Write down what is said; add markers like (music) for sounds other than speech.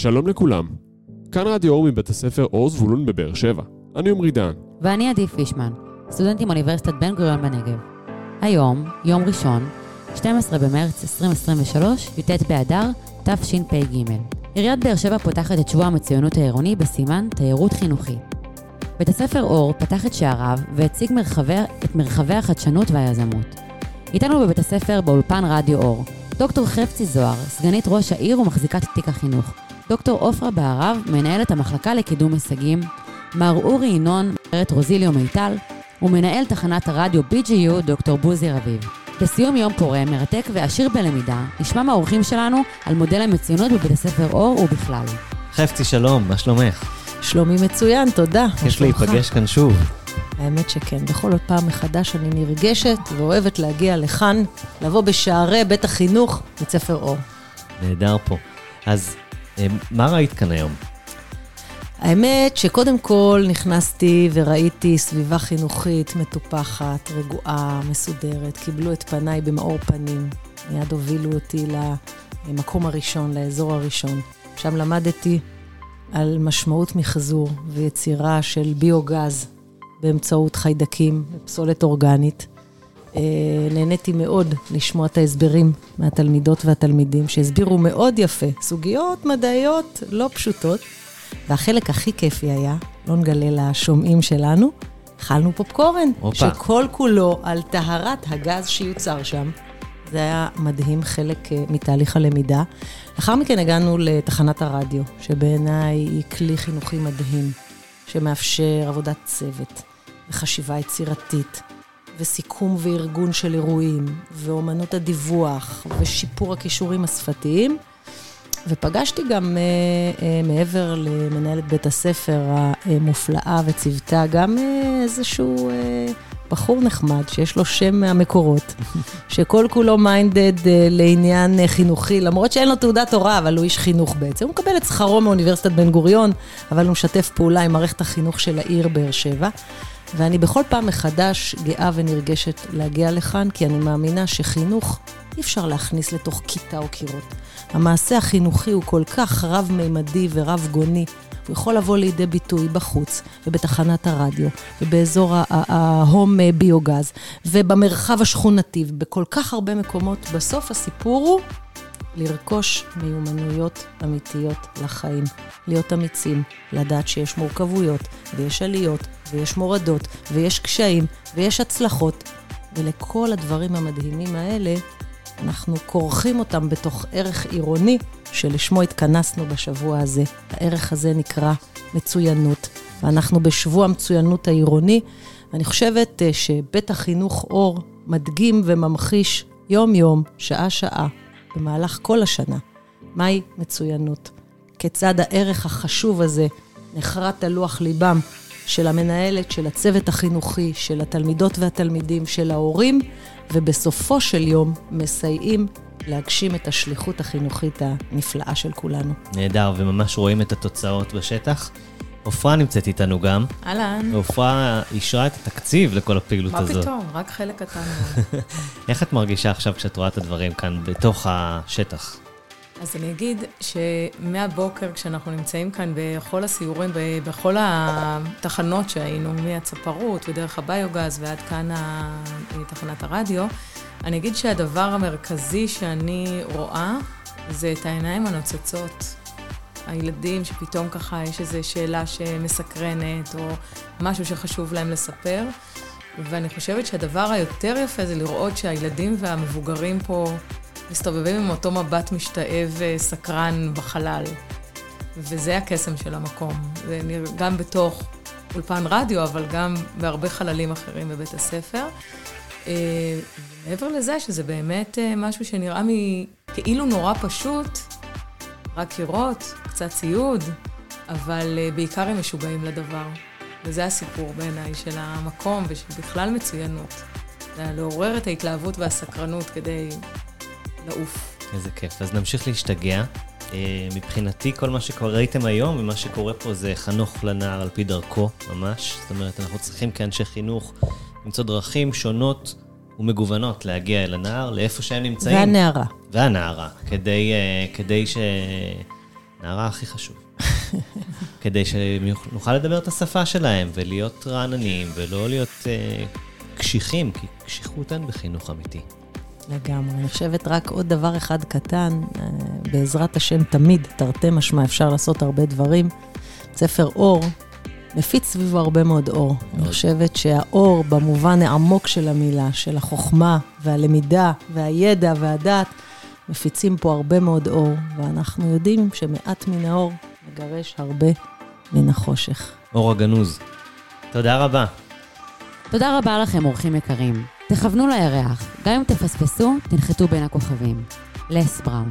שלום לכולם. כאן רדיו אור מבית הספר אור זבולון בבאר שבע. אני עמרי דן. ואני עדי פישמן, סטודנט עם אוניברסיטת בן גוריון בנגב. היום, יום ראשון, 12 במרץ 2023, י"ט באדר, תשפ"ג. עיריית באר שבע פותחת את שבוע המצוינות העירוני בסימן תיירות חינוכית. בית הספר אור פתח את שעריו והציג מרחבי, את מרחבי החדשנות והיזמות. איתנו בבית הספר באולפן רדיו אור, דוקטור חפצי זוהר, סגנית ראש העיר ומחזיקת תיק החינוך, דוקטור עופרה בהרב, מנהלת המחלקה לקידום הישגים, מר אורי ינון, מרת רוזיליו מיטל, ומנהל תחנת הרדיו BGU, דוקטור בוזי רביב. בסיום יום פורה, מרתק ועשיר בלמידה, נשמע מהאורחים שלנו על מודל המצוינות בבית הספר אור ובכלל. חפצי, שלום, מה שלומך? שלומי מצוין, תודה. כיף להיפגש כאן שוב. האמת שכן, בכל עוד פעם מחדש אני נרגשת ואוהבת להגיע לכאן, לבוא בשערי בית החינוך, בית ספר אור. נהדר פה. אז מה ראית כאן היום? האמת שקודם כל נכנסתי וראיתי סביבה חינוכית מטופחת, רגועה, מסודרת, קיבלו את פניי במאור פנים, מיד הובילו אותי למקום הראשון, לאזור הראשון. שם למדתי על משמעות מחזור ויצירה של ביוגז באמצעות חיידקים ופסולת אורגנית. אה, נהניתי מאוד לשמוע את ההסברים מהתלמידות והתלמידים, שהסבירו מאוד יפה, סוגיות מדעיות לא פשוטות. והחלק הכי כיפי היה, לא נגלה לשומעים שלנו, אכלנו פופקורן, הופה. שכל כולו על טהרת הגז שיוצר שם. זה היה מדהים, חלק אה, מתהליך הלמידה. לאחר מכן הגענו לתחנת הרדיו, שבעיניי היא כלי חינוכי מדהים, שמאפשר עבודת צוות, וחשיבה יצירתית, וסיכום וארגון של אירועים, ואומנות הדיווח, ושיפור הכישורים השפתיים. ופגשתי גם אה, אה, מעבר למנהלת בית הספר המופלאה וצוותה, גם אה, איזשהו אה, בחור נחמד שיש לו שם מהמקורות, (laughs) שכל כולו מיינדד אה, לעניין אה, חינוכי, למרות שאין לו תעודת הוראה, אבל הוא איש חינוך בעצם. הוא מקבל את שכרו מאוניברסיטת בן גוריון, אבל הוא משתף פעולה עם מערכת החינוך של העיר באר שבע. ואני בכל פעם מחדש גאה ונרגשת להגיע לכאן, כי אני מאמינה שחינוך אי אפשר להכניס לתוך כיתה או קירות. המעשה החינוכי הוא כל כך רב-מימדי ורב-גוני. הוא יכול לבוא לידי ביטוי בחוץ, ובתחנת הרדיו, ובאזור ההום ביוגז, ובמרחב השכונתי, ובכל כך הרבה מקומות. בסוף הסיפור הוא לרכוש מיומנויות אמיתיות לחיים. להיות אמיצים, לדעת שיש מורכבויות, ויש עליות, ויש מורדות, ויש קשיים, ויש הצלחות. ולכל הדברים המדהימים האלה, אנחנו כורכים אותם בתוך ערך עירוני שלשמו התכנסנו בשבוע הזה. הערך הזה נקרא מצוינות, ואנחנו בשבוע המצוינות העירוני. ואני חושבת אה, שבית החינוך אור מדגים וממחיש יום-יום, שעה-שעה, במהלך כל השנה, מהי מצוינות. כיצד הערך החשוב הזה נחרט על לוח ליבם של המנהלת, של הצוות החינוכי, של התלמידות והתלמידים, של ההורים, ובסופו של יום מסייעים להגשים את השליחות החינוכית הנפלאה של כולנו. נהדר, וממש רואים את התוצאות בשטח. עופרה נמצאת איתנו גם. אהלן. ועופרה אישרה את התקציב לכל הפעילות מה הזאת. פתאום? רק חלק קטן. (laughs) איך את מרגישה עכשיו כשאת רואה את הדברים כאן בתוך השטח? אז אני אגיד שמהבוקר, כשאנחנו נמצאים כאן בכל הסיורים, בכל התחנות שהיינו, מהצפרות ודרך הביוגז ועד כאן תחנת הרדיו, אני אגיד שהדבר המרכזי שאני רואה זה את העיניים הנוצצות. הילדים שפתאום ככה יש איזו שאלה שמסקרנת, או משהו שחשוב להם לספר. ואני חושבת שהדבר היותר יפה זה לראות שהילדים והמבוגרים פה מסתובבים עם אותו מבט משתאה וסקרן בחלל. וזה הקסם של המקום. זה גם בתוך אולפן רדיו, אבל גם בהרבה חללים אחרים בבית הספר. אה, מעבר לזה, שזה באמת אה, משהו שנראה מ... כאילו נורא פשוט, רק קירות, קצת ציוד, אבל אה, בעיקר הם משוגעים לדבר. וזה הסיפור בעיניי של המקום ושל בכלל מצוינות. לעורר את ההתלהבות והסקרנות כדי לעוף. איזה כיף. אז נמשיך להשתגע. אה, מבחינתי, כל מה שראיתם היום ומה שקורה פה זה חנוך לנער על פי דרכו, ממש. זאת אומרת, אנחנו צריכים כאנשי חינוך למצוא דרכים שונות ומגוונות להגיע אל הנער, לאיפה שהם נמצאים. והנערה. והנערה, כדי, אה, כדי ש... נערה הכי חשוב. (laughs) כדי שנוכל לדבר את השפה שלהם ולהיות רעננים ולא להיות אה, קשיחים, כי קשיחות אין בחינוך אמיתי. לגמרי. אני חושבת רק עוד דבר אחד קטן, אה, בעזרת השם תמיד, תרתי משמע, אפשר לעשות הרבה דברים. ספר אור מפיץ סביבו הרבה מאוד אור. אני חושבת שהאור, במובן העמוק של המילה, של החוכמה והלמידה והידע והדעת, מפיצים פה הרבה מאוד אור, ואנחנו יודעים שמעט מן האור מגרש הרבה מן החושך. אור הגנוז. תודה רבה. תודה רבה לכם, אורחים יקרים. תכוונו לירח, גם אם תפספסו, תנחתו בין הכוכבים. לס בראון.